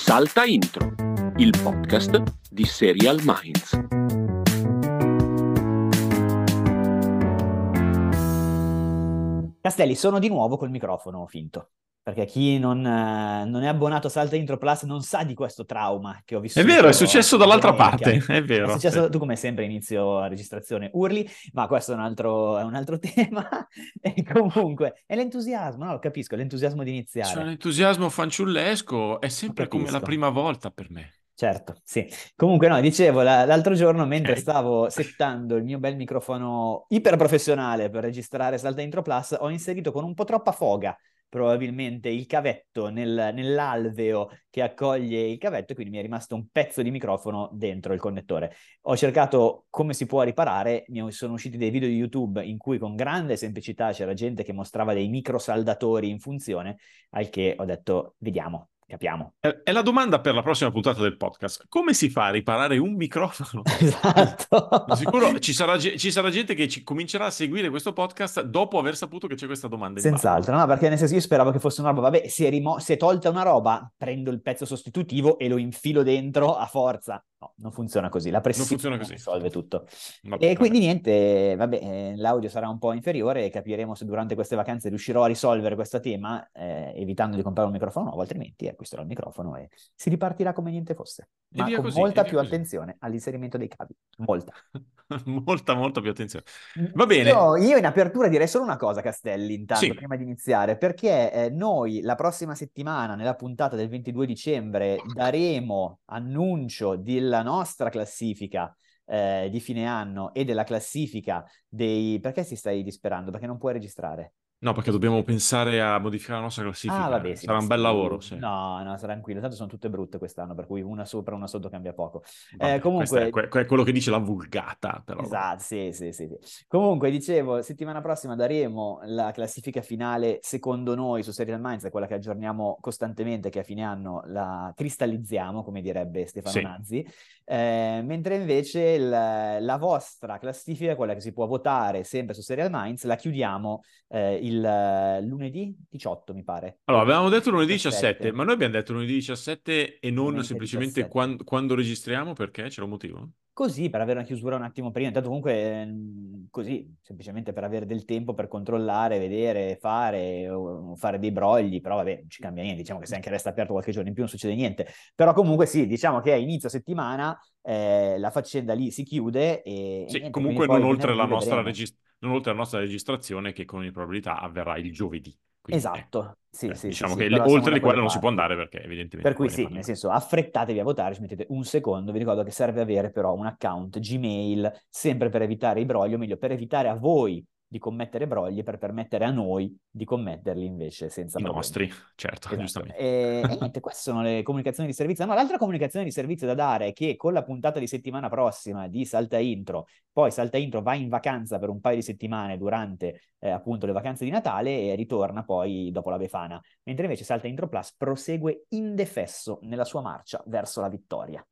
Salta Intro, il podcast di Serial Minds. Castelli, sono di nuovo col microfono finto. Perché chi non, eh, non, è abbonato a Salta Intro Plus non sa di questo trauma che ho vissuto. È vero, è successo dall'altra parte, è vero. È successo, sì. tu come sempre inizio la registrazione urli, ma questo è un altro, è un altro tema. e comunque, è l'entusiasmo, no? Capisco, è l'entusiasmo di iniziare. Cioè, l'entusiasmo fanciullesco è sempre come la prima volta per me. Certo, sì. Comunque no, dicevo, l'altro giorno mentre stavo settando il mio bel microfono iperprofessionale per registrare Salta Intro Plus, ho inserito con un po' troppa foga probabilmente il cavetto nel, nell'alveo che accoglie il cavetto quindi mi è rimasto un pezzo di microfono dentro il connettore. Ho cercato come si può riparare, mi sono usciti dei video di YouTube in cui con grande semplicità c'era gente che mostrava dei microsaldatori in funzione, al che ho detto vediamo, Capiamo. È la domanda per la prossima puntata del podcast. Come si fa a riparare un microfono? Esatto. Sicuro ci sarà, ci sarà, gente che ci comincerà a seguire questo podcast dopo aver saputo che c'è questa domanda. Senz'altro, no, perché nel senso io speravo che fosse una roba, vabbè, si è, rimo- si è tolta una roba, prendo il pezzo sostitutivo e lo infilo dentro a forza. No, non funziona così, la pressione risolve tutto. Vabbè, e quindi vabbè. niente, vabbè, eh, l'audio sarà un po' inferiore e capiremo se durante queste vacanze riuscirò a risolvere questo tema, eh, evitando di comprare un microfono nuovo, altrimenti acquisterò il microfono e si ripartirà come niente fosse. Ma con così, molta più così. attenzione all'inserimento dei cavi, molta. molta, molta più attenzione. Va bene. Io, io, in apertura direi solo una cosa, Castelli, intanto, sì. prima di iniziare, perché eh, noi la prossima settimana, nella puntata del 22 dicembre, daremo annuncio di della nostra classifica eh, di fine anno e della classifica dei... Perché ti stai disperando? Perché non puoi registrare? No, perché dobbiamo pensare a modificare la nostra classifica. Ah, vabbè, sì, Sarà un bel lavoro. Sì. No, no, sarà tranquillo. Tanto sono tutte brutte quest'anno, per cui una sopra, una sotto cambia poco. Vabbè, eh, comunque... È, que- è, quello che dice la vulgata, però. Esatto, sì, sì, sì, sì. Comunque, dicevo, settimana prossima daremo la classifica finale, secondo noi, su Serial Minds, è quella che aggiorniamo costantemente, che a fine anno la cristallizziamo, come direbbe Stefano sì. Nazzi. Eh, mentre invece il, la vostra classifica, quella che si può votare sempre su Serial Minds, la chiudiamo eh, il lunedì 18, mi pare. Allora, avevamo detto lunedì 17, 17 ma noi abbiamo detto lunedì 17 e non lunedì semplicemente 17. Quando, quando registriamo perché? C'era un motivo? Così, per avere una chiusura un attimo prima, intanto comunque mm, così, semplicemente per avere del tempo per controllare, vedere, fare, fare dei brogli, però vabbè, non ci cambia niente, diciamo che se anche resta aperto qualche giorno in più non succede niente, però comunque sì, diciamo che a inizio settimana eh, la faccenda lì si chiude e... Sì, e comunque non oltre, non oltre, la nostra registrazione che con probabilità avverrà il giovedì. Quindi, esatto, sì, eh, sì, diciamo sì, che sì, oltre le quali non si può andare perché evidentemente... Per cui sì, nel senso affrettatevi a votare, ci mettete un secondo, vi ricordo che serve avere però un account Gmail, sempre per evitare i brogli, o meglio per evitare a voi di commettere brogli per permettere a noi di commetterli invece senza I problemi. nostri, certo, esatto. giustamente. E, e, niente, queste sono le comunicazioni di servizio. No, l'altra comunicazione di servizio da dare è che con la puntata di settimana prossima di Salta Intro, poi Salta Intro va in vacanza per un paio di settimane durante eh, appunto le vacanze di Natale e ritorna poi dopo la Befana, mentre invece Salta Intro Plus prosegue indefesso nella sua marcia verso la vittoria.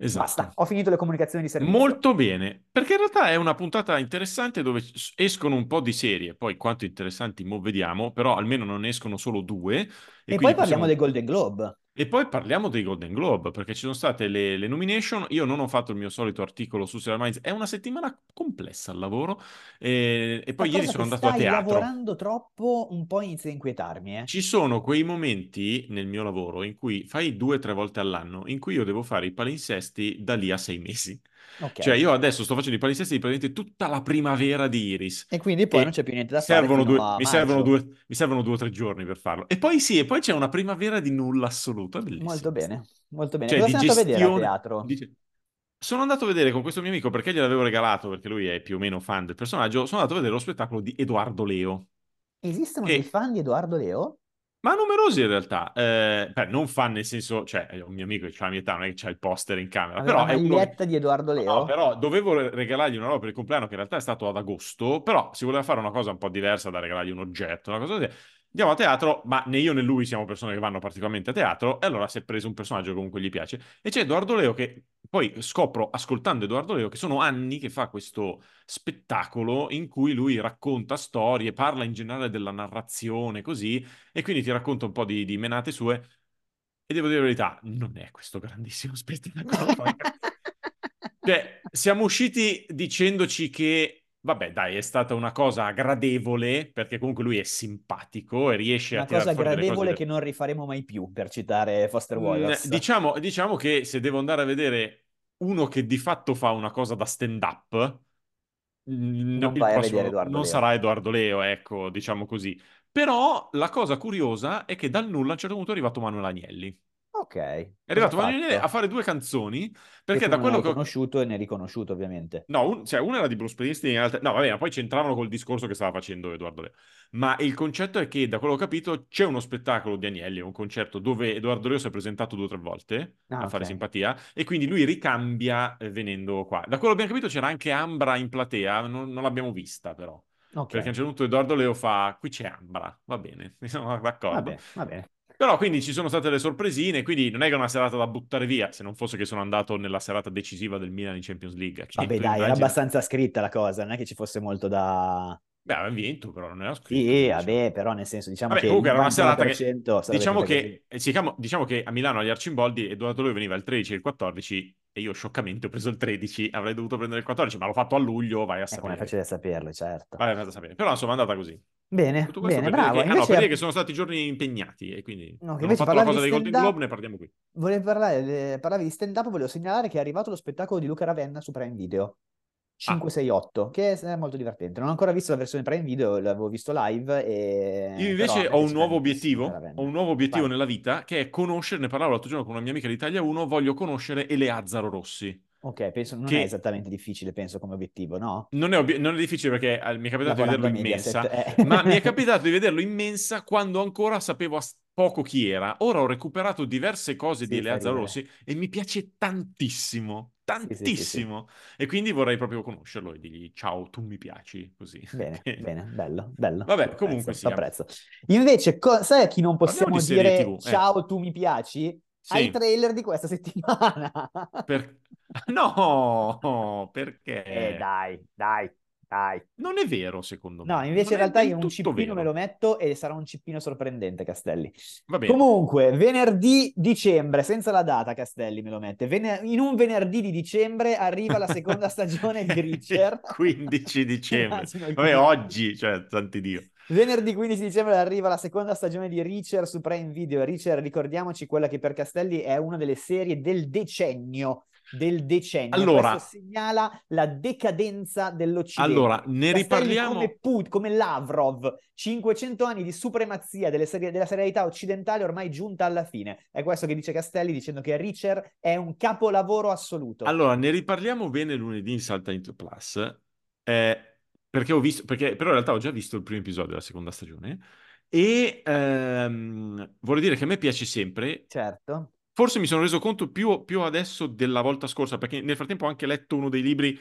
Esatto. Basta, ho finito le comunicazioni di servizio. Molto bene, perché in realtà è una puntata interessante dove escono un po' di serie, poi quanto interessanti mo vediamo, però almeno non escono solo due. E, e poi parliamo possiamo... dei Golden Globe. E poi parliamo dei Golden Globe, perché ci sono state le, le, nomination. Io non ho fatto il mio solito articolo su Serial Minds. È una settimana complessa al lavoro. E, e poi ieri sono andato a teatro. Stai lavorando troppo, un po' inizia a inquietarmi. Eh? Ci sono quei momenti nel mio lavoro in cui fai due o tre volte all'anno, in cui io devo fare i palinsesti da lì a sei mesi. Okay. Cioè io adesso sto facendo i palinsesti di praticamente tutta la primavera di Iris. E quindi poi e non c'è più niente da servono fare due, mi, servono due, mi servono due o tre giorni per farlo. E poi sì, e poi c'è una primavera di nulla assoluto, è bellissimo. Molto bene, molto bene. Cioè, Cosa sei andato a vedere a teatro? Di... Sono andato a vedere con questo mio amico, perché gliel'avevo regalato, perché lui è più o meno fan del personaggio, sono andato a vedere lo spettacolo di Edoardo Leo. Esistono e... dei fan di Edoardo Leo? Ma numerosi in realtà, eh, beh, non fan nel senso, cioè, è un mio amico che ha la mia età, non è che c'ha il poster in camera, Aveva però è uno... di Edoardo Leo? No, però dovevo regalargli una roba per il compleanno che in realtà è stato ad agosto, però si voleva fare una cosa un po' diversa da regalargli un oggetto, una cosa così. Andiamo a teatro, ma né io né lui siamo persone che vanno particolarmente a teatro, e allora si è preso un personaggio che comunque gli piace. E c'è Edoardo Leo che poi scopro, ascoltando Edoardo Leo, che sono anni che fa questo spettacolo in cui lui racconta storie, parla in generale della narrazione, così, e quindi ti racconta un po' di, di menate sue. E devo dire la verità, non è questo grandissimo spettacolo. cioè, siamo usciti dicendoci che, vabbè, dai, è stata una cosa gradevole, perché comunque lui è simpatico e riesce una a tirare cosa fuori delle gradevole che non rifaremo mai più, per citare Foster Mm, Wallace. Diciamo, diciamo che se devo andare a vedere uno che di fatto fa una cosa da stand-up, mm, Non prossimo Edoardo non sarà Edoardo Leo, ecco, diciamo così. Però la cosa curiosa è che dal nulla a un certo punto è arrivato Manuel Agnelli. Ok. È arrivato Manuel a fare due canzoni, perché da quello che ho... conosciuto e ne hai riconosciuto, ovviamente. No, un- cioè, una era di Bruce Springsteen, in realtà- no, vabbè, ma poi c'entravano col discorso che stava facendo Edoardo Leo. Ma il concetto è che, da quello che ho capito, c'è uno spettacolo di Agnelli, un concerto dove Edoardo Leo si è presentato due o tre volte Ah, a fare ok. simpatia e quindi lui ricambia eh, venendo qua. Da quello che abbiamo capito c'era anche Ambra in platea, non, non l'abbiamo vista però. Ok. Perché a un certo punto Edoardo Leo fa, qui c'è Ambra, va bene, sono d'accordo. Va bene, va bene. Però quindi ci sono state le sorpresine, quindi non è che è una serata da buttare via, se non fosse che sono andato nella serata decisiva del Milan in Champions League. Vabbè, dai, era immagini- abbastanza scritta la cosa, non è che ci fosse molto da... Beh, aveva vinto, però non era scritto. Sì, diciamo. vabbè, però nel senso, diciamo Vabbè, che comunque era una serata che 99% sarebbe diciamo che, eh, diciamo, diciamo che a Milano agli Arcimboldi Edoardo Leo veniva il 13 e il 14 e io scioccamente ho preso il 13, avrei dovuto prendere il 14, ma l'ho fatto a luglio, vai a. Eh, come è sapere. facile saperlo, certo. Vai a sapere. Però insomma è andata così. Bene, Tutto questo bene, per dire bravo. che, ah, no, per dire che sono stati giorni impegnati e quindi No, che invece fatto la cosa dei Golden stand-up- Globe, ne parliamo qui. volevo parlare, parlavi di stand-up, volevo segnalare che è arrivato lo spettacolo di Luca Ravenna su Prime Video. Ah. 568, che è molto divertente. Non ho ancora visto la versione Prime Video, l'avevo visto live e... Io però invece me ho un nuovo obiettivo, ho un nuovo obiettivo Vai. nella vita che è conoscere, ne parlavo l'altro giorno con una mia amica di Italia 1, voglio conoscere Eleazzaro Rossi. Ok, penso non Che- è esattamente difficile, penso, come obiettivo, no? Non è, obi- non è difficile perché eh, mi è capitato di vederlo a in mensa, eh. ma mi è capitato di vederlo in mensa quando ancora sapevo as- poco chi era. Ora ho recuperato diverse cose Sì, di ridere. Rossi e mi piace tantissimo, Sì, sì, sì, sì. tantissimo. E quindi vorrei proprio conoscerlo e dirgli ciao, tu mi piaci, così. Bene, bene, bello, bello. Vabbè, comunque sia. t'apprezzo. Invece, co- sai a chi non possiamo di dire TV, eh. ciao, tu mi piaci? Sì. Ai trailer di questa settimana. Per- No, perché? Eh, dai, dai, dai. Non è vero, secondo me. No, invece in Non è realtà io un cippino me vero. lo metto e sarà un cippino sorprendente, Castelli. Va bene. Comunque, venerdì dicembre, senza la data, Castelli me lo mette. Vene- in un venerdì di dicembre arriva la seconda stagione di Reacher. Il 15 dicembre. Vabbè, 15. oggi, cioè, santi Dio. Venerdì 15 dicembre arriva la seconda stagione di Reacher su Prime Video. Reacher, ricordiamoci, quella che per Castelli è una delle serie del decennio. Del decennio. Allora- Questo segnala la decadenza dell'Occidente. Allora, ne Castelli riparliamo. come, Put- come Lavrov, 500 anni di supremazia serie- della serialità occidentale ormai giunta alla fine. È questo che dice Castelli dicendo che Reacher è un capolavoro assoluto. Allora, ne riparliamo bene lunedì in Salta Into Plus. eh, perché ho visto, perché però in realtà ho già visto il primo episodio della seconda stagione. E ehm, vorrei dire che a me piace sempre. Certo. Forse mi sono reso conto più, più adesso della volta scorsa, perché nel frattempo ho anche letto uno dei libri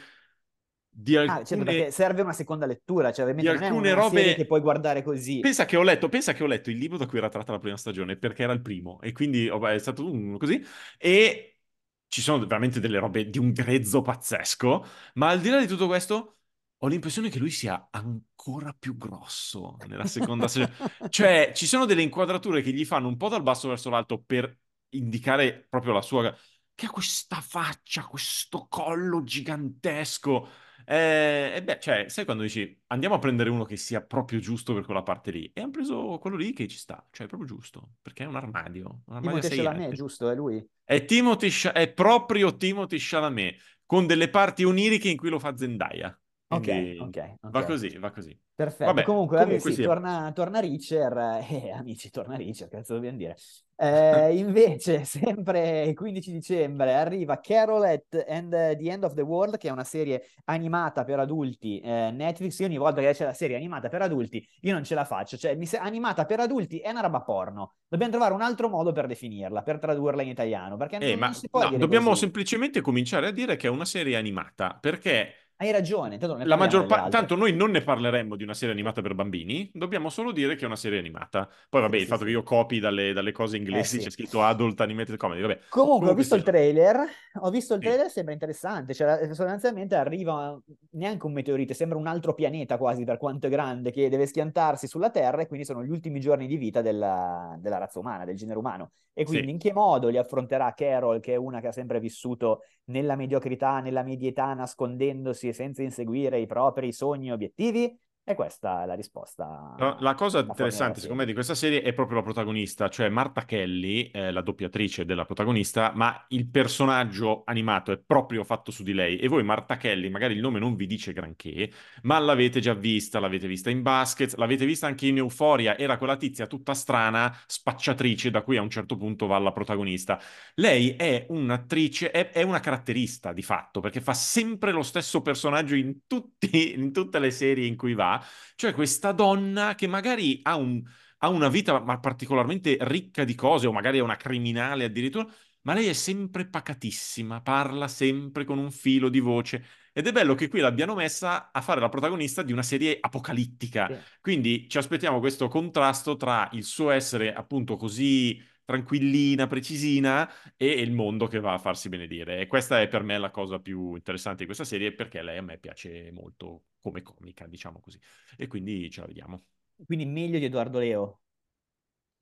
di Ah, alcune... certo, perché serve una seconda lettura, cioè ovviamente di alcune robe- che puoi guardare così. Pensa che ho letto, pensa che ho letto il libro da cui era tratta la prima stagione, perché era il primo, e quindi oh, beh, è stato un così, e ci sono veramente delle robe di un grezzo pazzesco, ma al di là di tutto questo, ho l'impressione che lui sia ancora più grosso nella seconda stagione. Cioè, ci sono delle inquadrature che gli fanno un po' dal basso verso l'alto per indicare proprio la sua... che ha questa faccia, questo collo gigantesco. Eh, e beh, cioè, sai quando dici andiamo a prendere uno che sia proprio giusto per quella parte lì? E hanno preso quello lì che ci sta, cioè è proprio giusto, perché è un armadio. Un armadio Timothée Chalamet, giusto? È lui? È, Timothy è proprio Timothy Chalamet, con delle parti oniriche in cui lo fa Zendaya. Ok, Quindi ok, Va così, va così. Perfetto, Vabbè, comunque, comunque sì, torna, torna Reacher, eh, amici, torna Reacher, cazzo dobbiamo dire. Eh, invece, sempre il 15 dicembre, arriva Carol at and the End of the World, che è una serie animata per adulti, eh, Netflix, io ogni volta che c'è la serie animata per adulti, io non ce la faccio, cioè, mi se- animata per adulti è una roba porno, dobbiamo trovare un altro modo per definirla, per tradurla in italiano, perché Eh, non, ma non si può no, dobbiamo così. semplicemente cominciare a dire che è una serie animata, perché Hai ragione, tanto La maggior altre. tanto noi non ne parleremmo di una serie animata per bambini, dobbiamo solo dire che è una serie animata. Poi vabbè, Sì, il sì, fatto sì. che io copi dalle, dalle cose inglesi, Eh, c'è scritto Adult Animated Comedy, vabbè. Comunque, ho visto il trailer, ho visto il trailer, sembra interessante, cioè sostanzialmente arriva neanche un meteorite, sembra un altro pianeta quasi per quanto è grande, che deve schiantarsi sulla Terra e quindi sono gli ultimi giorni di vita della, della razza umana, del genere umano. E quindi in che modo li affronterà Carol, che è una che ha sempre vissuto nella mediocrità, nella medietà, nascondendosi senza inseguire i propri sogni e obiettivi? E questa è la risposta. No, La cosa interessante, secondo me, di questa serie è proprio la protagonista, cioè Marta Kelly, eh, la doppiatrice della protagonista, ma il personaggio animato è proprio fatto su di lei. E voi, Marta Kelly, magari il nome non vi dice granché, ma l'avete già vista, l'avete vista in basket, l'avete vista anche in Euphoria, era quella tizia tutta strana, spacciatrice, da cui a un certo punto va la protagonista. Lei è un'attrice, è, è una caratterista di fatto, perché fa sempre lo stesso personaggio in, tutti, in tutte le serie in cui va, cioè questa donna che magari ha, un, ha una vita ma particolarmente ricca di cose, o magari è una criminale addirittura, ma lei è sempre pacatissima, parla sempre con un filo di voce. Ed è bello che qui l'abbiano messa a fare la protagonista di una serie apocalittica. Quindi ci aspettiamo questo contrasto tra il suo essere appunto così tranquillina, precisina e il mondo che va a farsi benedire. E questa è per me la cosa più interessante di questa serie perché lei a me piace molto come comica, diciamo così. E quindi ce la vediamo. Quindi meglio di Edoardo Leo.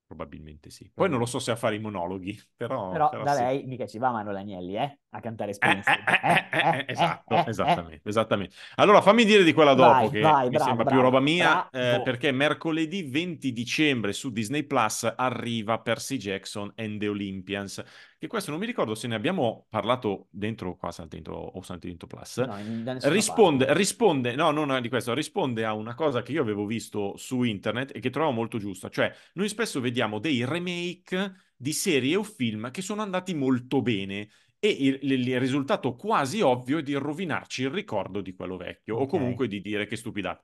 Probabilmente sì. Poi non lo so se a fare i monologhi, però, Però però da sì. lei mica ci va Manuel Agnelli, eh? A cantare Springsteen. eh, eh, esatto, esattamente, esattamente. Allora fammi dire di quella dopo Vai, che vai, mi bravo, sembra più bravo, roba mia, eh, bravo. perché mercoledì 20 dicembre su Disney Plus arriva Percy Jackson and the Olympians, che questo non mi ricordo se ne abbiamo parlato dentro qua, Santo Dentro o Santo Dentro Plus. No, Risponde, risponde, no, non di questo, risponde a una cosa che io avevo visto su internet e che trovo molto giusta, cioè noi spesso vediamo dei remake di serie o film che sono andati molto bene e il, il- il risultato quasi ovvio è di rovinarci il ricordo di quello vecchio o Ok. comunque di dire che stupidata.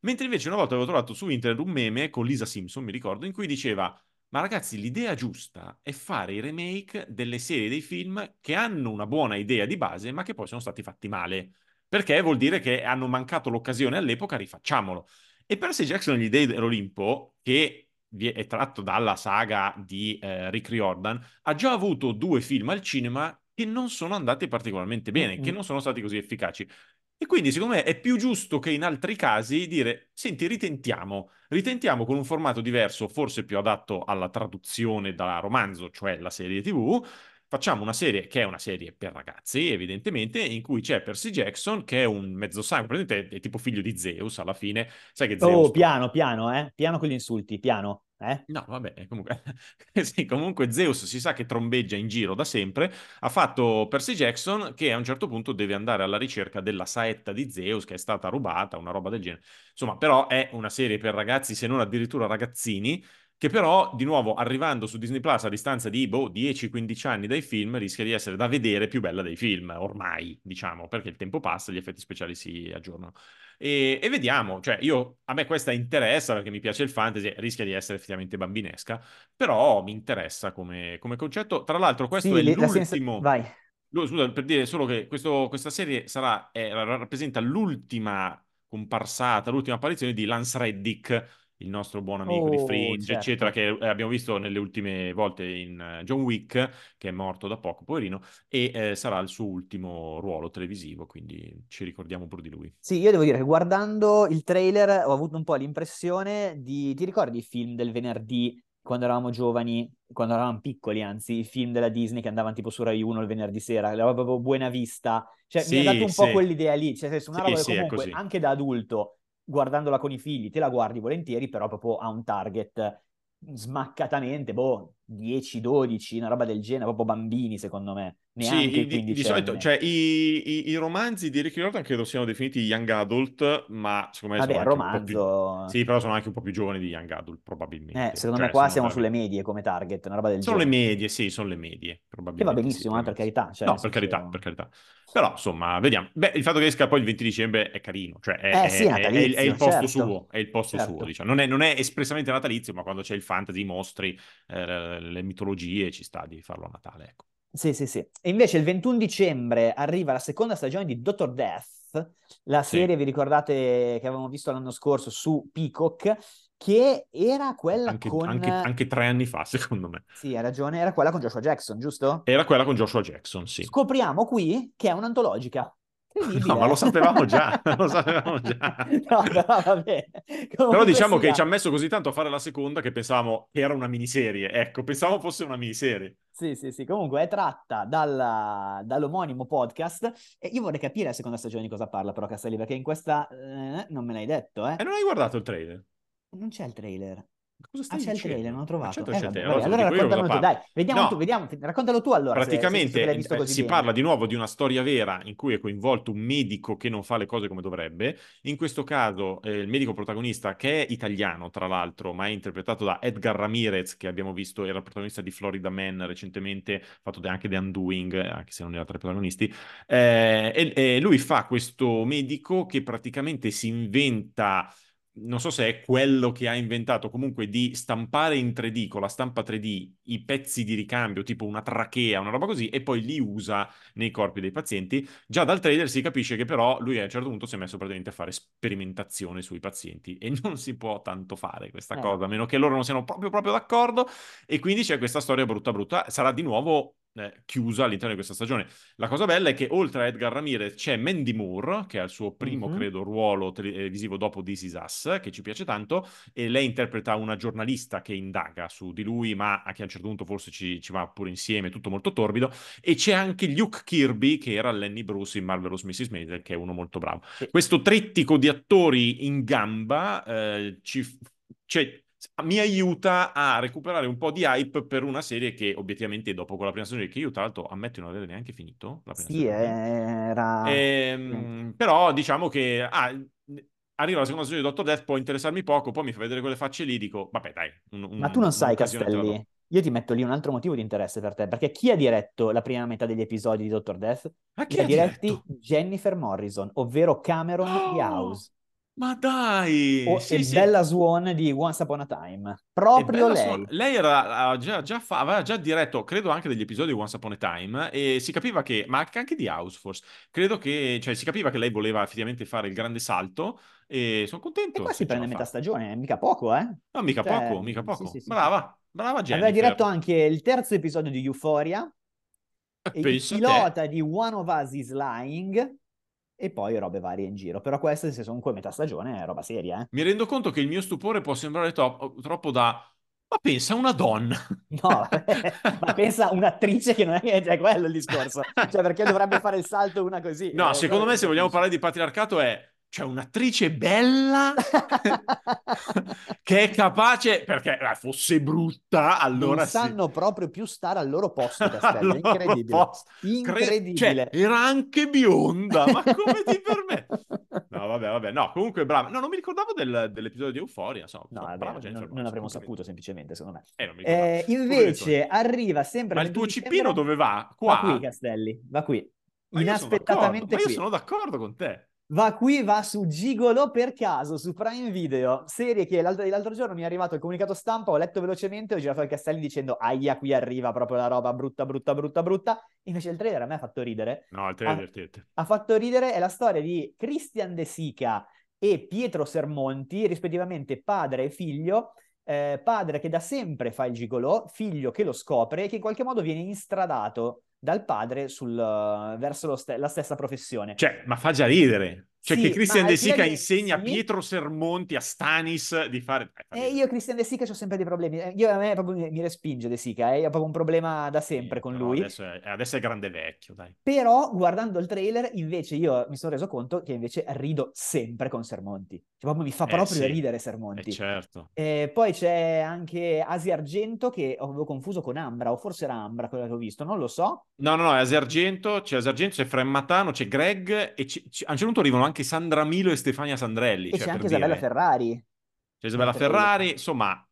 Mentre invece una volta avevo trovato su internet un meme con Lisa Simpson, mi ricordo, in cui diceva ma ragazzi, l'idea giusta è fare i remake delle serie dei film che hanno una buona idea di base, ma che poi sono stati fatti male. Perché vuol dire che hanno mancato l'occasione all'epoca, rifacciamolo. E Percy Jackson gli Dei dell'Olimpo, che è tratto dalla saga di eh, Rick Riordan, ha già avuto due film al cinema che non sono andati particolarmente bene, che Mm-mm. non sono stati così efficaci. E quindi secondo me è più giusto che in altri casi dire, senti, ritentiamo, ritentiamo con un formato diverso, forse più adatto alla traduzione da romanzo, cioè la serie TV, facciamo una serie che è una serie per ragazzi, evidentemente, in cui c'è Percy Jackson, che è un mezzosangue, praticamente è, tipo figlio di Zeus alla fine, sai che Zeus... Oh, piano, piano, eh? Piano con gli insulti, piano, eh? No, vabbè, comunque, sì, comunque Zeus si sa che trombeggia in giro da sempre, ha fatto Percy Jackson che a un certo punto deve andare alla ricerca della saetta di Zeus che è stata rubata, una roba del genere. Insomma, però è una serie per ragazzi, se non addirittura ragazzini, che però, di nuovo, arrivando su Disney Plus a distanza di, boh, 10-15 anni dai film, rischia di essere da vedere più bella dei film, ormai, diciamo, perché il tempo passa, gli effetti speciali si aggiornano. E, e vediamo, cioè io, a me questa interessa perché mi piace il fantasy, rischia di essere effettivamente bambinesca, però mi interessa come, come concetto. Tra l'altro questo Sì, è l'ultimo... Vai. Lu- Scusa, per dire solo che questo- questa serie sarà, è- rappresenta l'ultima comparsata, l'ultima apparizione di Lance Reddick, il nostro buon amico di Oh, Fringe, certo. eccetera, che eh, abbiamo visto nelle ultime volte in eh, John Wick, che è morto da poco, poverino, e eh, sarà il suo ultimo ruolo televisivo, quindi ci ricordiamo pur di lui. Sì, io devo dire che guardando il trailer ho avuto un po' l'impressione di... Ti ricordi i film del venerdì quando eravamo giovani, quando eravamo piccoli, anzi, i film della Disney che andavano tipo su Rai 1 il venerdì sera, era proprio Buena Vista. Cioè, mi ha Sì, dato un po' sì. quell'idea lì, cioè, senso, una Sì, roba che sì, è comunque anche da adulto, guardandola con i figli, te la guardi volentieri, però proprio ha un target smaccatamente, boh, 10, 12, una roba del genere, proprio bambini, secondo me, neanche Sì, i di, di solito, cioè i, i- i romanzi di Rick Riordan credo siano definiti young adult, ma secondo me Vabbè, sono po' più... romanzo... Sì, però sono anche un po' più giovani di young adult, Eh, probabilmente. secondo Cioè, me qua sono siamo veramente- sulle medie come target, una roba del Sono le genere. medie, sì, sono le medie, Che va probabilmente sì, benissimo, eh, per probabilmente carità. sì. Cioè, No, per carità, per carità. Però, insomma, vediamo. Beh, il fatto che esca poi il 20 dicembre è carino, cioè è, Eh, sì, è è- è- è il- posto certo. suo, è il posto Certo. suo, diciamo. Non è, non è espressamente natalizio, ma quando c'è il fantasy, i mostri, eh, le mitologie, ci sta di farlo a Natale, ecco. Sì, sì, sì. E invece il 21 dicembre arriva la seconda stagione di Dottor Death, la Sì. serie, vi ricordate che avevamo visto l'anno scorso su Peacock, che era quella Anche, con... anche- anche tre anni fa, secondo me. Sì, hai ragione, era quella con Joshua Jackson, giusto? Era quella con Joshua Jackson, sì. Scopriamo qui che è un'antologica. No, ma lo sapevamo già, lo sapevamo già. no, però va bene. Però diciamo che sia. ci ha messo così tanto a fare la seconda che pensavamo che era una miniserie. Ecco, pensavo fosse una miniserie. Sì, sì, sì, comunque è tratta dalla- dall'omonimo podcast e io vorrei capire la seconda stagione di cosa parla però Castelli, perché in questa eh, non me l'hai detto, eh? E non hai guardato il trailer? Non c'è il trailer. Cosa Ah, stai c'è il dicendo? trailer, non l'ho trovato. Ma certo Eh, c'è il vabbè, allora raccontalo tu, dai, vediamo No. tu, vediamo, raccontalo tu allora, se- se- se Praticamente visto eh, così si bene. parla di nuovo di una storia vera in cui è coinvolto un medico che non fa le cose come dovrebbe. In questo caso eh, il medico protagonista, che è italiano tra l'altro, ma è interpretato da Edgar Ramirez, che abbiamo visto, era il protagonista di Florida Man recentemente, fatto anche The Undoing, eh, anche se non era tra i protagonisti. Eh, e, e lui fa questo medico che praticamente si inventa non so se è quello che ha inventato comunque di stampare in 3D con la stampa 3D i pezzi di ricambio, tipo una trachea, una roba così, e poi li usa nei corpi dei pazienti. Già dal trailer si capisce che però lui a un certo punto si è messo praticamente a fare sperimentazione sui pazienti e non si può tanto fare questa Eh. cosa, a meno che loro non siano proprio, proprio d'accordo. E quindi c'è questa storia brutta brutta. Sarà di nuovo eh, chiusa all'interno di questa stagione. La cosa bella è che oltre a Edgar Ramirez c'è Mandy Moore, che ha il suo primo, Mhm. credo, ruolo televisivo dopo This Is Us, che ci piace tanto, e lei interpreta una giornalista che indaga su di lui, ma a che a un certo punto forse ci, ci va pure insieme, tutto molto torbido. E c'è anche Luke Kirby, che era Lenny Bruce in Marvelous Mrs. Maisel, che è uno molto bravo. Sì. Questo trittico di attori in gamba eh, ci, cioè, mi aiuta a recuperare un po' di hype per una serie che obiettivamente dopo quella prima stagione, che io tra l'altro ammetto di non avere neanche finito, la prima Sì, stagione. era... Ehm, però diciamo che ah, arriva la seconda stagione di Dottor Death, può interessarmi poco, poi mi fa vedere quelle facce lì, dico, vabbè dai. un- Ma un- tu non sai. Castelli, io ti metto lì un altro motivo di interesse per te, perché chi ha diretto la prima metà degli episodi di Dr. Death? Ma chi ha diretti diretto? Jennifer Morrison, ovvero Cameron di Oh, House, Ma dai! o Sì, e sì. Bella Swan di Once Upon a Time. E Proprio lei. Swan- lei era, già, già fa- aveva già diretto, credo, anche degli episodi di Once Upon a Time e si capiva che, ma anche di House Force, credo che, cioè si capiva che lei voleva effettivamente fare il grande salto e sono E contento qua che si prende metà stagione, mica poco, eh? No, mica Cioè, poco, mica poco. sì, brava, brava. Jennifer. Aveva diretto anche il terzo episodio di Euphoria, Eh, e il pilota di One of Us is Lying, e poi robe varie in giro. Però questa, se comunque metà stagione, è roba seria, eh? Mi rendo conto che il mio stupore può sembrare to- troppo da... Ma pensa, una donna. No, ma pensa un'attrice che non è che è quello il discorso. Cioè, perché dovrebbe fare il salto una così? No, Eh, secondo me se vogliamo parlare di patriarcato è... C'è un'attrice bella che è capace... Perché eh, fosse brutta, allora non sì. sanno proprio più stare al loro posto, Castello. Incredibile. posto. Cre- Incredibile. Cioè, era anche bionda, ma come ti permetti? No, vabbè, vabbè, no, comunque brava. No, non mi ricordavo del- dell'episodio di Euphoria, insomma. No, Insomma, è brava Jennifer non, non avremmo saputo semplicemente, secondo me. Eh. Eh, invece arriva sempre Ma il tuo 22 cippino dicembre- dove va? Va Qua? qui, Castelli, va qui. Ma io sono d'accordo, Inaspettatamente ma io qui. sono d'accordo con te. Va qui, va su Gigolo per caso, su Prime Video, serie che l'altro, l'altro giorno mi è arrivato il comunicato stampa, ho letto velocemente, ho girato al Castelli dicendo aia, qui arriva proprio la roba brutta, brutta, brutta, brutta. Invece il trailer a me ha fatto ridere. No, il Ah. divertente. Ha fatto ridere, è la storia di Christian De Sica e Pietro Sermonti, rispettivamente padre e figlio. Eh, padre che da sempre fa il gigolò, figlio che lo scopre e che in qualche modo viene instradato dal padre sul, eh, verso ste- la stessa professione. Cioè, ma fa già ridere. Cioè, Sì, che Christian De Sica di- insegna a sì. Pietro Sermonti, a Stanis di fare... Eh, E ridere. io Christian De Sica ho sempre dei problemi. Eh, Io, a me proprio mi, mi respinge De Sica, eh. Io ho proprio un problema da sempre Sì, con lui. Adesso è, adesso è grande vecchio, dai. Però guardando il trailer, invece io mi sono reso conto che invece rido sempre con Sermonti. Cioè, proprio mi fa Eh, proprio sì. ridere Eh, Sermonti. certo. E poi c'è anche Asia Argento che avevo confuso con Ambra, o forse era Ambra quella che ho visto, non lo so. No, no, no, è Asergento, c'è Asergento, c'è Fremmatano, c'è Greg e ci- ci- a un certo punto arrivano anche Sandra Milo e Stefania Sandrelli. E cioè, c'è anche Isabella dire. Ferrari. C'è Isabella. Ferrari, insomma,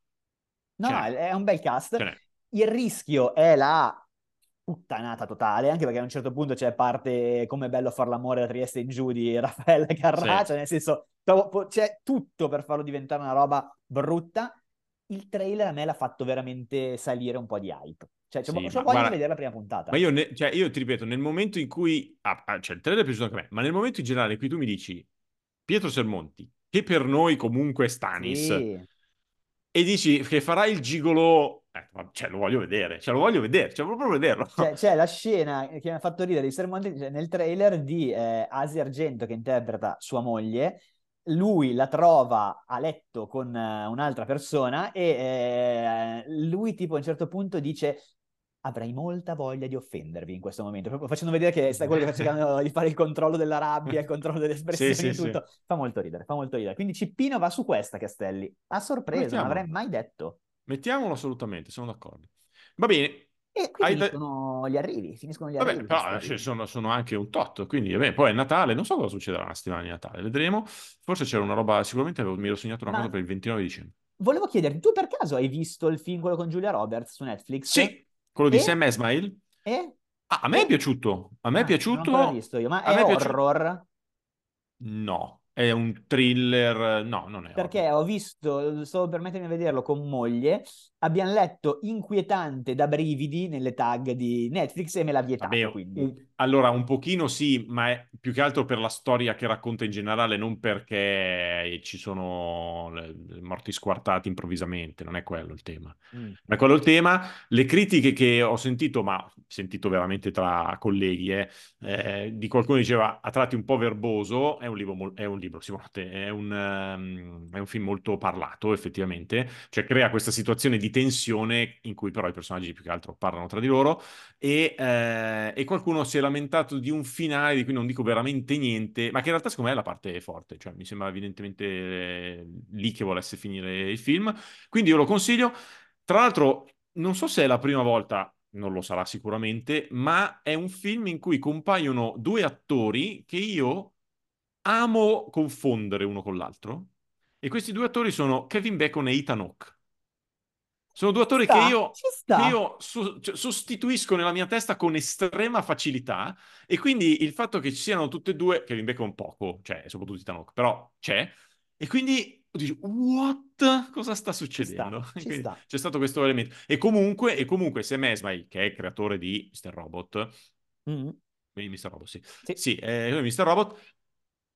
No, no, n'è. è un bel cast. Il rischio è la puttanata totale, anche perché a un certo punto c'è parte come è bello far l'amore da Trieste in giù di Raffaella Carrà, Sì. cioè nel senso c'è tutto per farlo diventare una roba brutta. Il trailer a me l'ha fatto veramente salire un po' di hype. Cioè, c'ho, Sì, c'ho ma voglia guarda- di vedere la prima puntata. Ma io, ne- cioè, io ti ripeto, nel momento in cui... ah, ah, cioè, il trailer è piaciuto anche a me, ma nel momento in generale in cui tu mi dici Pietro Sermonti, che per noi comunque è Stanis, Sì. e dici che farà il gigolo... Eh, cioè, lo voglio vedere, cioè, lo voglio vedere, cioè, proprio vederlo. C'è, c'è la scena che mi ha fatto ridere di Sermonti cioè, nel trailer di eh, Asia Argento che interpreta sua moglie. Lui la trova a letto con eh, un'altra persona e eh, lui tipo a un certo punto dice avrei molta voglia di offendervi in questo momento, proprio facendo vedere che sta quello che sta cercando di fare il controllo della rabbia, il controllo delle espressioni Sì, sì, tutto. Fa molto ridere, fa molto ridere. Quindi Cippino va su questa, Castelli. A sorpresa, non avrei mai detto. Mettiamolo assolutamente, sono d'accordo. Va bene. E qui Hai finiscono gli arrivi, finiscono gli Vabbè, arrivi. però eh, sono, sono anche un tot, quindi vabbè, poi è Natale, non so cosa succederà la settimana di Natale, vedremo. Forse c'era una roba, sicuramente avevo- mi ero segnato una Ma- cosa per il 29 dicembre. Volevo chiederti, tu per caso hai visto il film quello con Giulia Roberts su Netflix? Sì, quello di E? Sam Esmail. E? Ah, a me E? è piaciuto, a me è Ah, piaciuto. Non l'ho visto io, ma a è è piaciuto- horror? No, è un thriller, no, non è Perché ho visto, stavo per a vederlo con moglie, abbiamo letto inquietante da brividi nelle tag di Netflix e me l'ha vietato, Vabbè, quindi. un- allora un pochino sì, ma è più che altro per la storia che racconta in generale, non perché ci sono morti squartati improvvisamente, non è quello il tema. Mm. Non è quello il tema. Le critiche che ho sentito, ma sentito veramente tra colleghi, eh, eh, di qualcuno diceva a tratti un po' verboso, è un libro, è un libro, sicuramente, è un, ehm, è un film molto parlato effettivamente, cioè crea questa situazione di tensione in cui però i personaggi più che altro parlano tra di loro e, eh, e qualcuno si è lamentato di un finale di cui non dico veramente niente, ma che in realtà secondo me è la parte forte, cioè mi sembra evidentemente eh, lì che volesse finire il film, quindi io lo consiglio. Tra l'altro, non so se è la prima volta, non lo sarà sicuramente, ma è un film in cui compaiono due attori che io amo confondere uno con l'altro. E questi due attori sono Kevin Bacon e Ethan Hawke. Sono due attori Sta, che io, ci sta. che io so- cioè, sostituisco nella mia testa con estrema facilità. E quindi il fatto che ci siano tutte e due, Kevin Bacon poco, cioè soprattutto Hawke, però c'è. E quindi dici, what? Cosa sta succedendo? ci Quindi sta. c'è stato questo elemento. E comunque, e comunque Sam Esmail, che è il creatore di Mr. Robot, Mm. quindi Mr. Robot, sì. Sì. Sì, eh, Mr. Robot,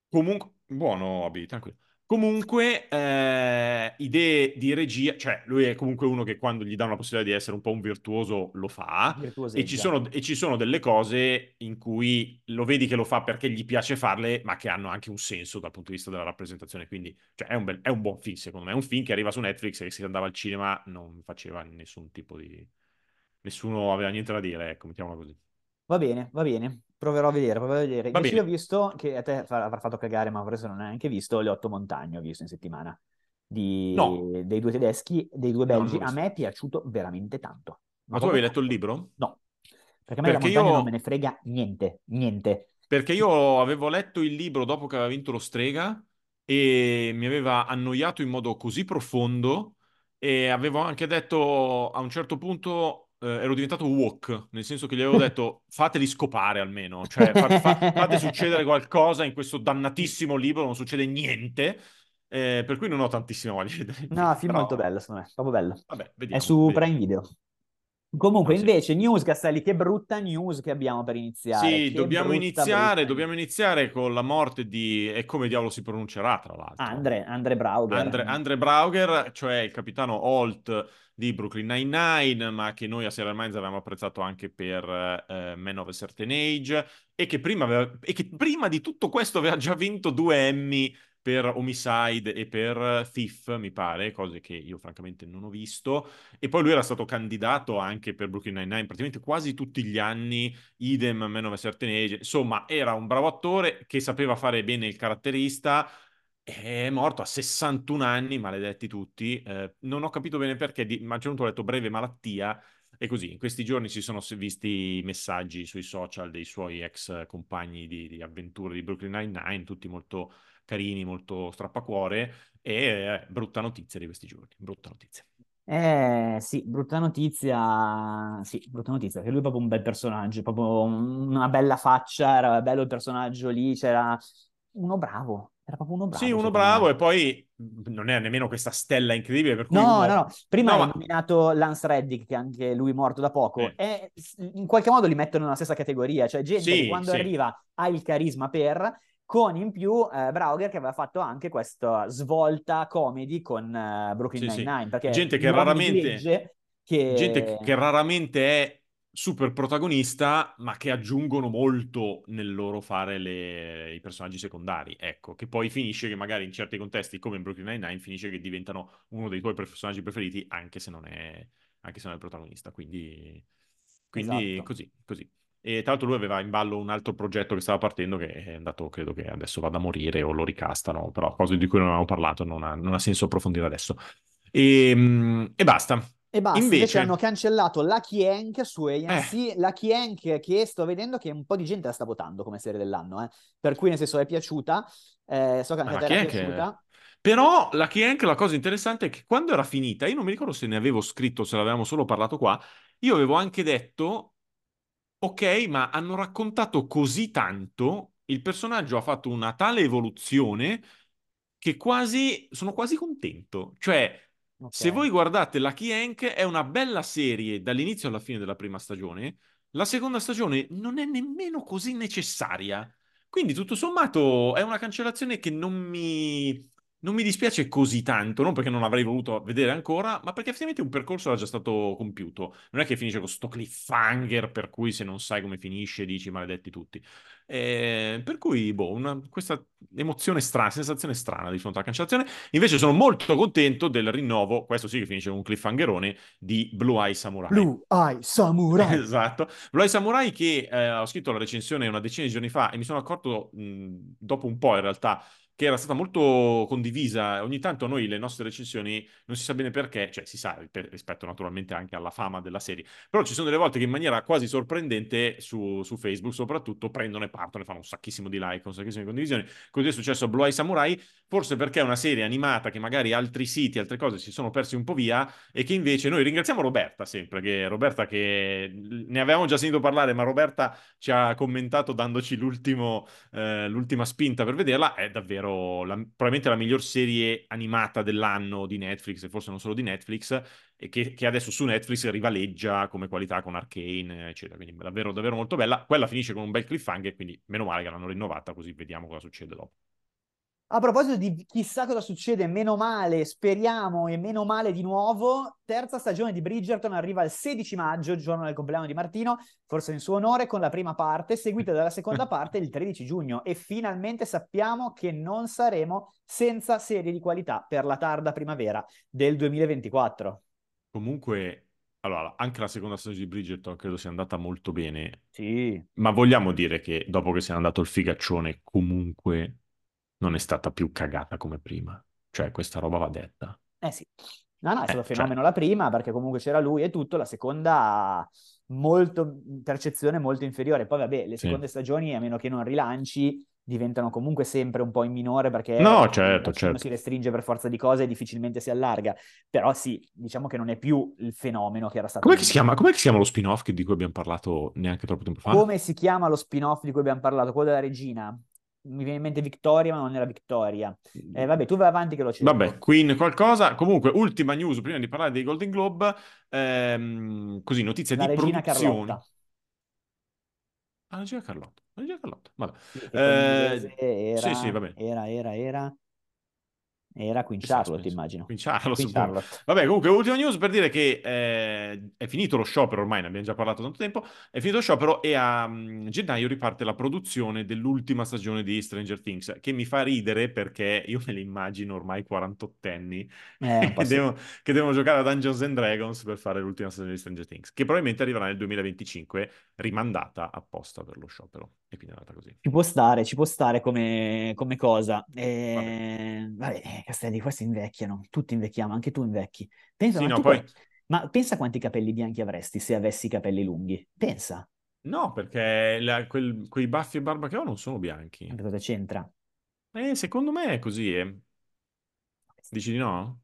comunque, buono, Abi, tranquillo. Comunque, eh, idee di regia, cioè lui è comunque uno che quando gli danno la possibilità di essere un po' un virtuoso lo fa. E ci, sono, e ci sono delle cose in cui lo vedi che lo fa perché gli piace farle, ma che hanno anche un senso dal punto di vista della rappresentazione. Quindi, cioè, è un, bel- è un buon film, secondo me. È un film che arriva su Netflix e che se andava al cinema non faceva nessun tipo di... Nessuno aveva niente da dire, ecco, mettiamola così. Va bene, va bene. Proverò a vedere, proverò a vedere. Invece io ho visto, che a te avrà fatto cagare, ma forse non hai neanche visto, Le Otto Montagne, ho visto in settimana, di- No. dei due tedeschi, dei due belgi. A me è piaciuto veramente tanto. Ma tu avevi letto il libro? No, perché a me la Perché montagna io- non me ne frega niente, niente. Perché io avevo letto il libro dopo che aveva vinto lo Strega e mi aveva annoiato in modo così profondo e avevo anche detto a un certo punto eh, ero diventato woke, nel senso che gli avevo detto fateli scopare almeno, cioè fa- fa- fate succedere qualcosa in questo dannatissimo libro, non succede niente, eh, per cui non ho tantissima voglia di vedere. No, film Però, molto bello, secondo me, proprio bello. Vabbè, È vediamo. su vediamo. Prime Video. Comunque, Ah, sì. invece, news, Castelli, che brutta news che abbiamo per iniziare. Sì, Che dobbiamo brutta, iniziare, brutta dobbiamo iniziare con la morte di... e come diavolo si pronuncerà, tra l'altro? Andre, Andre Brauger. Andre, Andre Brauger, cioè il capitano Holt di Brooklyn Nine-Nine, ma che noi a Serial Minds avevamo apprezzato anche per eh, Men of a Certain Age, e che, prima aveva- e che prima di tutto questo aveva già vinto due Emmy per Homicide e per Thief, mi pare, cose che io francamente non ho visto. E poi lui era stato candidato anche per Brooklyn Nine-Nine praticamente quasi tutti gli anni, idem Men of a Certain Age. Insomma, era un bravo attore che sapeva fare bene il caratterista. È morto a 61 anni, maledetti tutti. Eh, non ho capito bene perché, di, ma a un certo punto ho letto breve malattia. E così, in questi giorni si sono visti messaggi sui social dei suoi ex compagni di, di avventure di Brooklyn Nine-Nine, tutti molto carini, molto strappacuore. E eh, brutta notizia di questi giorni, brutta notizia. Eh sì, brutta notizia. Sì, brutta notizia, che lui è proprio un bel personaggio, proprio una bella faccia, era bello il personaggio lì, c'era uno bravo, Era proprio uno bravo. Sì, uno bravo me. e poi non è nemmeno questa stella incredibile per cui No, uno... no, no. Prima No, hai ma- nominato Lance Reddick, che anche lui è morto da poco, Eh. e in qualche modo li mettono nella stessa categoria, cioè gente Sì, che quando sì. arriva ha il carisma per, con in più eh, Brauger che aveva fatto anche questa svolta comedy con eh, Brooklyn Sì, sì. Nine-Nine, perché Gente che raramente- che... gente che- raramente è super protagonista, ma che aggiungono molto nel loro fare le- i personaggi secondari. Ecco, che poi finisce che magari in certi contesti, come in Brooklyn Nine-Nine, finisce che diventano uno dei tuoi personaggi preferiti, anche se non è, anche se non è il protagonista. Quindi, quindi Esatto. così, così. E tra l'altro lui aveva in ballo un altro progetto che stava partendo che è andato, credo che adesso vada a morire o lo ricastano, però cose di cui non avevamo parlato, non ha, non ha senso approfondire adesso. E, mm, e basta. E basta, invece... Invece- hanno cancellato Lucky Hank su AMC, Lucky Hank che sto vedendo che un po' di gente la sta votando come serie dell'anno, eh. per cui nel senso è piaciuta, eh, so che anche a te è piaciuta. Però la Hank, la cosa interessante è che quando era finita, io non mi ricordo se ne avevo scritto, se l'avevamo solo parlato qua, io avevo anche detto, ok, ma hanno raccontato così tanto, il personaggio ha fatto una tale evoluzione che quasi, sono quasi contento. Cioè, Ok. se voi guardate Lucky Hank è una bella serie dall'inizio alla fine della prima stagione, la seconda stagione non è nemmeno così necessaria. Quindi tutto sommato è una cancellazione che non mi, non mi dispiace così tanto, non perché non avrei voluto vedere ancora, ma perché effettivamente un percorso era già stato compiuto. Non è che finisce con sto cliffhanger per cui se non sai come finisce dici maledetti tutti. Eh, per cui, boh, una- questa emozione strana, sensazione strana di fronte alla cancellazione. Invece sono molto contento del rinnovo, questo sì che finisce con un cliffhangerone, di Blue Eye Samurai. Blue Eye Samurai. Esatto. Blue Eye Samurai che eh, ho scritto la recensione una decina di giorni fa e mi sono accorto mh, dopo un po' in realtà che era stata molto condivisa. Ogni tanto noi le nostre recensioni non si sa bene perché, cioè si sa rispetto naturalmente anche alla fama della serie, però ci sono delle volte che in maniera quasi sorprendente su, su Facebook soprattutto prendono e partono e fanno un sacchissimo di like, un sacchissimo di condivisioni. Così è successo a Blue Eye Samurai, forse perché è una serie animata che magari altri siti, altre cose si sono persi un po' via e che invece noi ringraziamo Roberta sempre, che Roberta che ne avevamo già sentito parlare, ma Roberta ci ha commentato dandoci eh, l'ultima spinta per vederla, è davvero la- probabilmente la miglior serie animata dell'anno di Netflix e forse non solo di Netflix e che, che adesso su Netflix rivaleggia come qualità con Arcane, eccetera. Quindi davvero, davvero molto bella. Quella finisce con un bel cliffhanger, quindi meno male che l'hanno rinnovata, così vediamo cosa succede dopo. A proposito di chissà cosa succede, meno male, speriamo e meno male di nuovo, terza stagione di Bridgerton arriva il 16 maggio, giorno del compleanno di Martino, forse in suo onore, con la prima parte, seguita dalla seconda parte il 13 giugno. E finalmente sappiamo che non saremo senza serie di qualità per la tarda primavera del 2024. Comunque, allora, anche la seconda stagione di Bridgerton credo sia andata molto bene, Sì, ma vogliamo dire che dopo che sia andato il figaccione, comunque non è stata più cagata come prima. Cioè, questa roba va detta. eh sì. No, no, è stato Eh, cioè- fenomeno la prima perché comunque c'era lui e tutto, la seconda molto, percezione molto inferiore. Poi vabbè, le Sì. seconde stagioni, a meno che non rilanci, diventano comunque sempre un po' in minore perché No, certo, certo. si restringe per forza di cose e difficilmente si allarga. Però sì, diciamo che non è più il fenomeno che era stato. Com'è che si chiama, com'è si chiama lo spin-off di cui abbiamo parlato neanche troppo tempo fa? Come si chiama lo spin-off di cui abbiamo parlato? Quello della regina. Mi viene in mente Victoria, ma non era Victoria. Eh, vabbè, tu vai avanti che lo cerco. Vabbè, Queen qualcosa. Comunque, ultima news prima di parlare dei Golden Globe. ehm, così, notizie La di regina produzioni. Carlotta. Ah, la regina Carlotta. La regina Carlotta. Vabbè. Sì, Eh, sì, sì, va bene. era, era, era, era Queen Charlotte, penso. immagino. Queen Charlotte, Queen. Charlotte. Vabbè, comunque, ultima news per dire che eh, è finito lo sciopero, ormai ne abbiamo già parlato tanto tempo, è finito lo sciopero e a mm, gennaio riparte la produzione dell'ultima stagione di Stranger Things, che mi fa ridere perché io me li immagino ormai 48enni Eh, che, devono, che devono giocare a Dungeons and Dragons per fare l'ultima stagione di Stranger Things, che probabilmente arriverà nel 2025, rimandata apposta per lo sciopero. E quindi è andata così. Ci può stare, ci può stare come, come cosa. Eh, vabbè, eh, Castelli, questi invecchiano, tutti invecchiamo, anche tu invecchi. Pensa, Sì, ma no, tu poi- ma pensa quanti capelli bianchi avresti se avessi i capelli lunghi. Pensa, No, perché la- quel- quei baffi e barba che ho non sono bianchi. Anche cosa c'entra? Eh, secondo me è così, eh. Dici di no?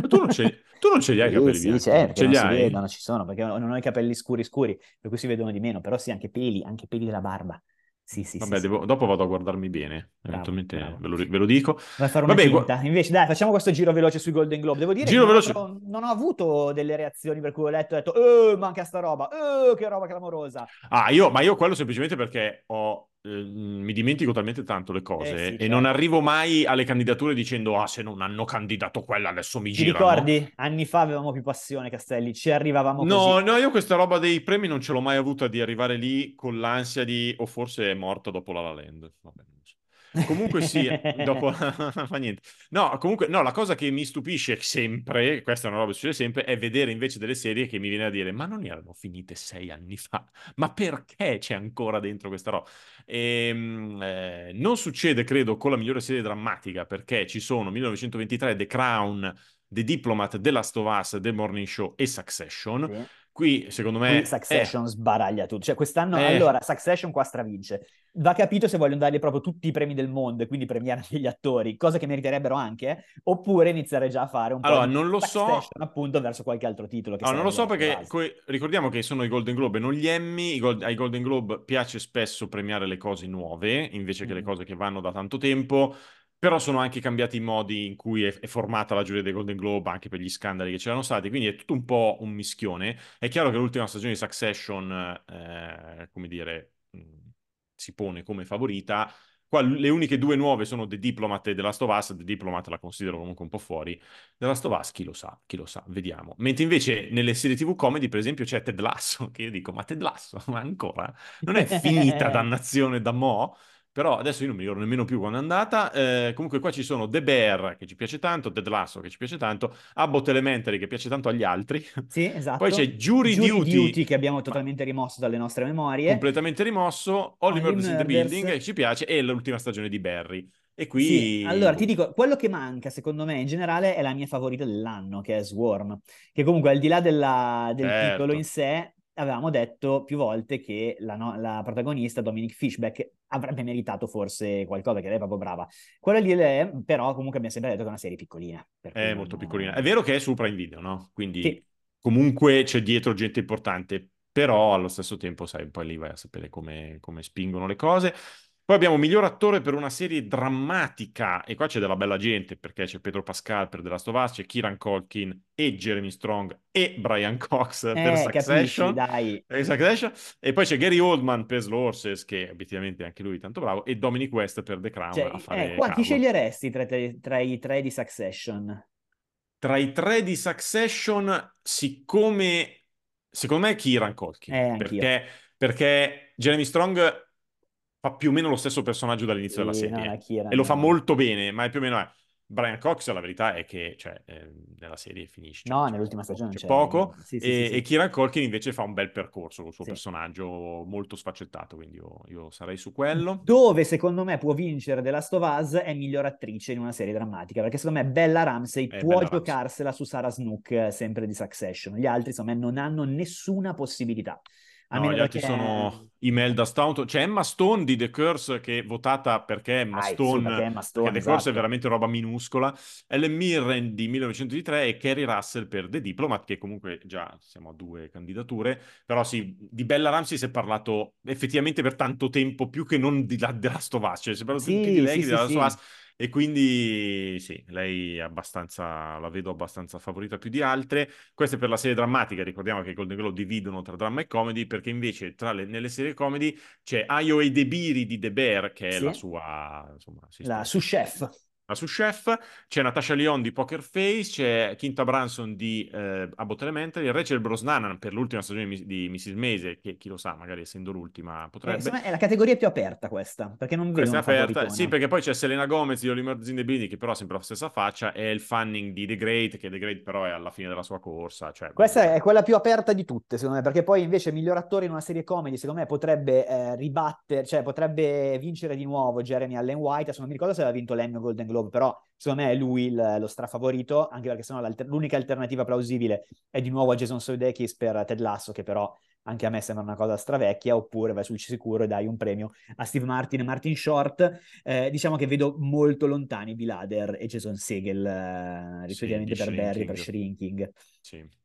Ma tu non ce, tu non ce li hai i Sì, capelli sì, bianchi? certo, che Ce li hai? vedono, ci sono, perché non ho i capelli scuri scuri, per cui si vedono di meno, però sì, anche peli, anche peli della barba. Sì, sì, Vabbè, sì, devo- sì. dopo vado a guardarmi bene, Bravo, bravo. ve lo, ve lo dico. Vai a fare una Vabbè, gu-. Invece, dai, facciamo questo giro veloce sui Golden Globe. Devo dire Giro non, veloce. ho, non ho avuto delle reazioni per cui ho letto ho detto, eh, manca sta roba, eh, che roba clamorosa. Ah, io, ma io quello semplicemente perché ho, eh, mi dimentico talmente tanto le cose Eh sì, e certo. non arrivo mai alle candidature dicendo ah, se non hanno candidato quella adesso mi Ti girano. ricordi? Anni fa avevamo più passione, Castelli, ci arrivavamo No, così. no, io questa roba dei premi non ce l'ho mai avuta di arrivare lì con l'ansia di o forse è morta dopo La La Land. Vabbè. Comunque sì, dopo fa niente. No, comunque no, la cosa che mi stupisce sempre, questa è una roba che succede sempre, è vedere invece delle serie che mi viene a dire ma non erano finite sei anni fa? Ma perché c'è ancora dentro questa roba? Ehm, eh, non succede, credo, con la migliore serie drammatica perché ci sono 1923, The Crown, The Diplomat, The Last of Us, The Morning Show e Succession. Sì. Qui, secondo me, Qui Succession sbaraglia tutto. Cioè, quest'anno, Eh. allora, Succession qua stravince. Va capito se vogliono dargli proprio tutti i premi del mondo e quindi premiare anche gli attori, cosa che meriterebbero anche, eh, oppure iniziare già a fare un po' Allora, di non lo so. Appunto, verso qualche altro titolo. Che Allora, non lo so perché coi- ricordiamo che sono i Golden Globe e non gli Emmy. Gold- ai Golden Globe piace spesso premiare le cose nuove invece che le Mm. cose che vanno da tanto tempo. Però sono anche cambiati i modi in cui è, è formata la giuria dei Golden Globe, anche per gli scandali che c'erano stati. Quindi è tutto un po' un mischione. È chiaro che l'ultima stagione di Succession, eh, come dire, mh, si pone come favorita. Qua le uniche due nuove sono The Diplomat e The Last of Us. The Diplomat la considero comunque un po' fuori. The Last of Us, chi lo sa, chi lo sa, vediamo. Mentre invece nelle serie TV comedy, per esempio, c'è Ted Lasso, che io dico, ma Ted Lasso, ma ancora? Non è finita, dannazione, da mo'? Però adesso io non mi ricordo nemmeno più quando è andata. Eh, comunque qua ci sono The Bear, che ci piace tanto, Ted Lasso, che ci piace tanto, Abbott Elementary, che piace tanto agli altri. Sì, esatto. Poi c'è Jury, Duty, che abbiamo totalmente rimosso dalle nostre memorie. completamente rimosso, Only Only Murders in the. Building, che ci piace, e l'ultima stagione di Barry. E qui... Sì, allora ti dico, quello che manca secondo me in generale è la mia favorita dell'anno, che è Swarm, che comunque al di là della- del Certo. titolo in sé, avevamo detto più volte che la, no- la protagonista, Dominic Fishback, avrebbe meritato forse qualcosa, perché lei è proprio brava. Quella lì, lei, però comunque abbiamo sempre detto che è una serie piccolina. È molto piccolina. È vero che è su Prime Video, no? Quindi Sì. comunque c'è dietro gente importante, però allo stesso tempo, sai, poi lì vai a sapere come, come spingono le cose. Poi abbiamo miglior attore per una serie drammatica, e qua c'è della bella gente, perché c'è Pedro Pascal per The Last of Us, c'è Kieran Culkin e Jeremy Strong e Brian Cox per Eh, capisci, Succession. dai. Per Succession. E poi c'è Gary Oldman per Slow Horses, che obiettivamente anche lui è tanto bravo, e Dominic West per The Crown Cioè, eh, qua chi sceglieresti tra, te- tra i tre di Succession? Tra i tre di Succession, siccome secondo me è Kieran Culkin, Eh, perché, perché Jeremy Strong fa più o meno lo stesso personaggio dall'inizio della Sì, serie no, la Kieran- e lo fa molto bene, ma è più o meno è. Brian Cox, la verità è che cioè, eh, nella serie finisce. No, c'è nell'ultima stagione c'è poco. sì, sì, e, sì, e Kieran Culkin invece fa un bel percorso col suo Sì. personaggio molto sfaccettato, quindi io, io sarei su quello. Dove secondo me può vincere The Last of Us è miglior attrice in una serie drammatica, perché secondo me Bella Ramsey Eh, può Bella Ramsey. giocarsela su Sarah Snook, eh, sempre di Succession. Gli altri, secondo me, non hanno nessuna possibilità. A No, gli altri perché- sono Imelda Staunton. C'è Emma Stone di The Curse che è votata perché Emma su, Stone, perché Emma Stone, perché The Curse esatto. è veramente roba minuscola. Ellen Mirren di 1903 e Kerry Russell per The Diplomat, che comunque già siamo a due candidature. Però sì, di Bella Ramsey si è parlato effettivamente per tanto tempo, più che non di la, The Last of Us. Cioè, si è parlato Sì, più di lei sì, che di sì, Last sì. of Us. E quindi sì, lei è abbastanza, la vedo abbastanza favorita più di altre. Questa è per la serie drammatica, ricordiamo che i Golden Globe dividono tra dramma e comedy, perché invece tra le, nelle serie comedy c'è Ayo e Debiri di The Bear, che è Sì. la sua, insomma, La su chef. La sous chef, c'è Natasha Lyon di Poker Face, c'è Quinta Branson di eh, Abbott Elementary, Rachel Brosnahan per l'ultima stagione di, Mrs. Maisel, che chi lo sa, magari essendo l'ultima Eh, potrebbe. me è la categoria più aperta questa, perché non vedo Questa è una aperta, sì, perché poi c'è Selena Gomez di the Building, che però ha sempre la stessa faccia, e il Fanning di The Great, che The Great però è alla fine della sua corsa. Cioè, Questa è quella più aperta di tutte, secondo me, perché poi invece miglior attore in una serie comedy, secondo me potrebbe eh, ribattere, cioè potrebbe vincere di nuovo Jeremy Allen White, adesso non mi ricordo se aveva vinto l'Emmy Golden Globe, però secondo me è lui il- lo strafavorito, anche perché sennò l'unica alternativa plausibile è di nuovo a Jason Sudeikis per Ted Lasso, che però anche a me sembra una cosa stravecchia, oppure vai sul sicuro e dai un premio a Steve Martin e Martin Short. Eh, diciamo che vedo molto lontani Bill Hader e Jason Segel, eh, rispettivamente di per Barry per Shrinking. Shrinking. Sì.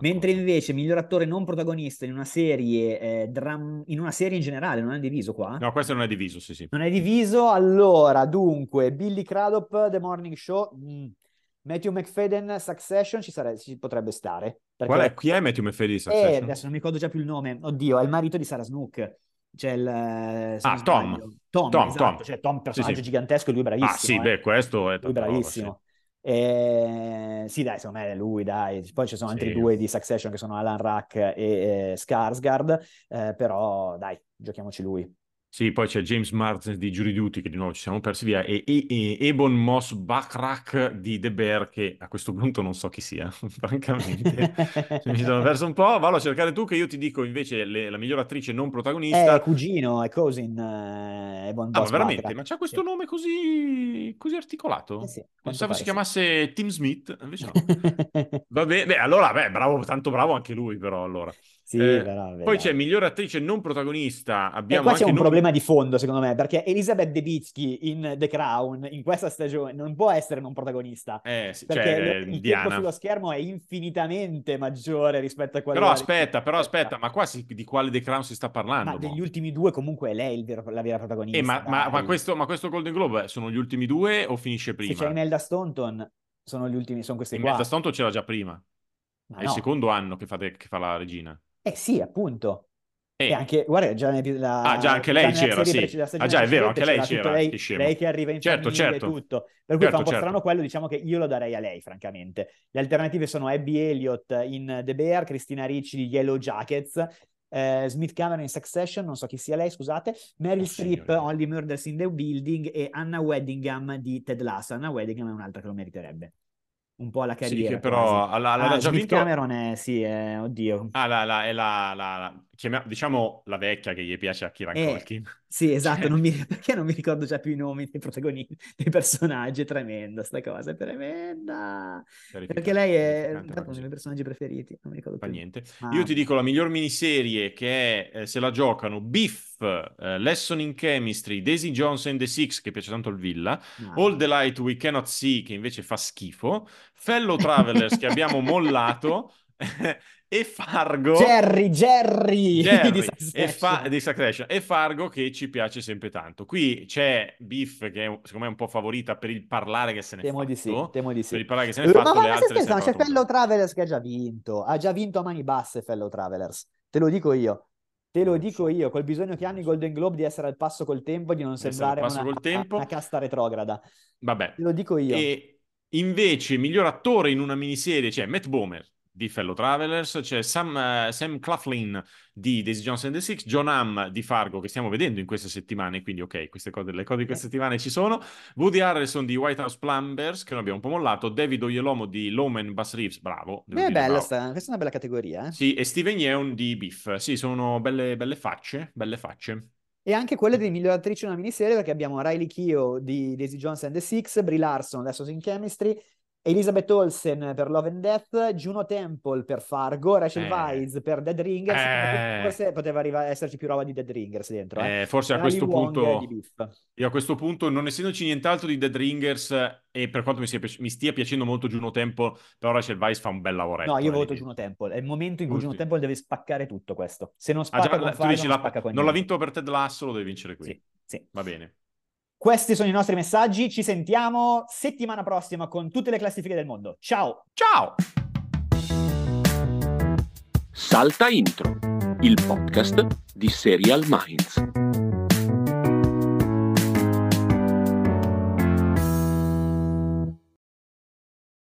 Mentre invece miglior attore non protagonista in una serie, eh, dram- in una serie in generale, non è diviso qua? No, questo non è diviso, sì, sì. Non è diviso, allora, dunque, Billy Crudup, The Morning Show, mm, Matthew McFadden, Succession, ci, sare- ci potrebbe stare. Perché Qual è? Chi è Matthew McFadden di Eh, Succession? adesso non mi ricordo già più il nome. Oddio, è il marito di Sarah Snook. C'è il... eh, Ah, Tom. Tom, Tom, esatto. Tom. Cioè, Tom, personaggio sì. gigantesco e lui bravissimo. Ah, sì, eh. beh, questo è Lui tanta roba, bravissimo. Eh, sì, dai, secondo me è lui, dai. Poi ci sono altri Sì. due di Succession che sono Alan Rack e eh, Skarsgård, eh, però dai, giochiamoci lui. Sì. Poi c'è James Marsden di Jury Duty, che di nuovo ci siamo persi via, e, e- e Ebon Moss Backrack di The Bear, che a questo punto non so chi sia, francamente. Mi sono perso un po'. Vallo a cercare tu, che io ti dico invece le- la miglior attrice non protagonista. È cugino, è cousin, eh, Ebon Ah, ma veramente? Backrack. Ma c'ha questo Sì. nome così, così articolato? Eh sì, Pensavo si sì. chiamasse Tim Smith, invece no. Va bene, beh, allora, beh, bravo, tanto bravo anche lui, però, allora. Sì, Eh, però, Poi c'è miglior attrice non protagonista, E abbiamo qua c'è un non- problema di fondo, secondo me, perché Elizabeth Debicki in The Crown, in questa stagione, non può essere non protagonista. Eh, sì, Perché cioè, lo- eh, il tempo Diana. sullo schermo è infinitamente maggiore rispetto a quello Però aspetta, però aspetta, ma qua si- di quale The Crown si sta parlando? Ma degli mo? ultimi due comunque è lei il vero- la vera protagonista. Eh, ma, ma- ma questo, ma questo Golden Globe sono gli ultimi due o finisce Se prima? c'è Imelda Staunton, sono gli ultimi, sono questi In qua. mezzo a Stonto c'era già prima. Ma È il no. secondo anno che, fate- che fa la regina. Eh sì, appunto. Eh, E anche, guarda, già, nel- la, Ah, già, anche già lei nella c'era, sì. Ah, già, è vero, anche lei c'era lei, lei che arriva in Certo, certo. tutto. Per cui Certo, fa un po' certo. strano quello, diciamo che io lo darei a lei, francamente. Le alternative sono Abby Elliott in The Bear, Cristina Ricci di Yellow Jackets, eh, Smith Cameron in Succession, non so chi sia lei, scusate, Meryl Oh, Streep. Only Murders in the Building e Anna Weddingham di Ted Lasso. Anna Weddingham è un'altra che lo meriterebbe. Un po' alla Sì, carriera. che però quasi. alla- Ah, già vinto... Cameron è, sì, è, oddio. Ah, la, la- è la, la- la- chiamia- diciamo la vecchia che gli piace a Kieran Eh, Culkin. Sì, esatto, Cioè- non mi... perché non mi ricordo già più i nomi dei protagonisti, dei personaggi, è tremenda sta cosa, è tremenda. Perché lei è uno dei miei personaggi preferiti, non mi ricordo Fa più. niente. Ma- Io ti dico la miglior miniserie che è, eh, se la giocano, Biff, eh, Lesson in Chemistry, Daisy Jones and the Six, che piace tanto al Villa, No. All the Light We Cannot See, che invece fa schifo, Fellow Travelers, che abbiamo mollato, e Fargo... Jerry, Jerry, Jerry, di e, fa- di Succession, e Fargo che ci piace sempre tanto. Qui c'è Biff che è, secondo me è un po' favorita per il parlare che se ne è Temo fatto. di sì, temo di sì. Per il parlare che se ne è Eh, fatto, ma ma se è c'è un Fellow. Travelers che ha già vinto, ha già vinto a mani basse Fellow Travelers, te lo dico io. Te lo Non dico io, col bisogno che hanno i Golden Globe di essere al passo col tempo di non sembrare una, tempo. una casta retrograda. Vabbè. Te lo dico io. E invece, miglior attore in una miniserie c'è Matt Bomer di Fellow Travelers, c'è Sam, eh, Sam Claflin di Daisy Jones and the Six, John Hamm di Fargo che stiamo vedendo in queste settimane, quindi ok, queste cose, le cose di queste settimane ci sono, Woody Harrelson di White House Plumbers, che noi abbiamo un po' mollato, David Oyelomo di Loman Bass Reeves, bravo. Beh, è dire, bella bravo. sta, questa è una bella categoria, eh. Sì, e Steven Yeun di Biff. Sì, sono belle, belle facce, belle facce. E anche quelle di miglior attrice in una miniserie, perché abbiamo Riley Keough di Daisy Jones and the Six, Brie Larson adesso in Chemistry, Elizabeth Olsen per Love and Death, Juno Temple per Fargo, Rachel Eh. Weisz per Dead Ringers, Eh. forse poteva arriva- esserci più roba di Dead Ringers dentro, eh. Eh, forse a questo Wong punto... Io a questo punto, non essendoci nient'altro di Dead Ringers, e per quanto mi, sia mi stia piacendo molto Juno Temple, però Rachel Weisz fa un bel lavoretto. No, io eh, voto Juno Temple, è il momento in cui Tutti. Juno Temple deve spaccare tutto questo. Se non Ah, spacca già, con Fargo, non la- spacca con non l'ha vinto per Ted Lasso, lo deve vincere qui. Sì, sì. Va bene. Questi sono i nostri messaggi, ci sentiamo settimana prossima con tutte le classifiche del mondo. Ciao! Ciao! Salta Intro, il podcast di Serial Minds.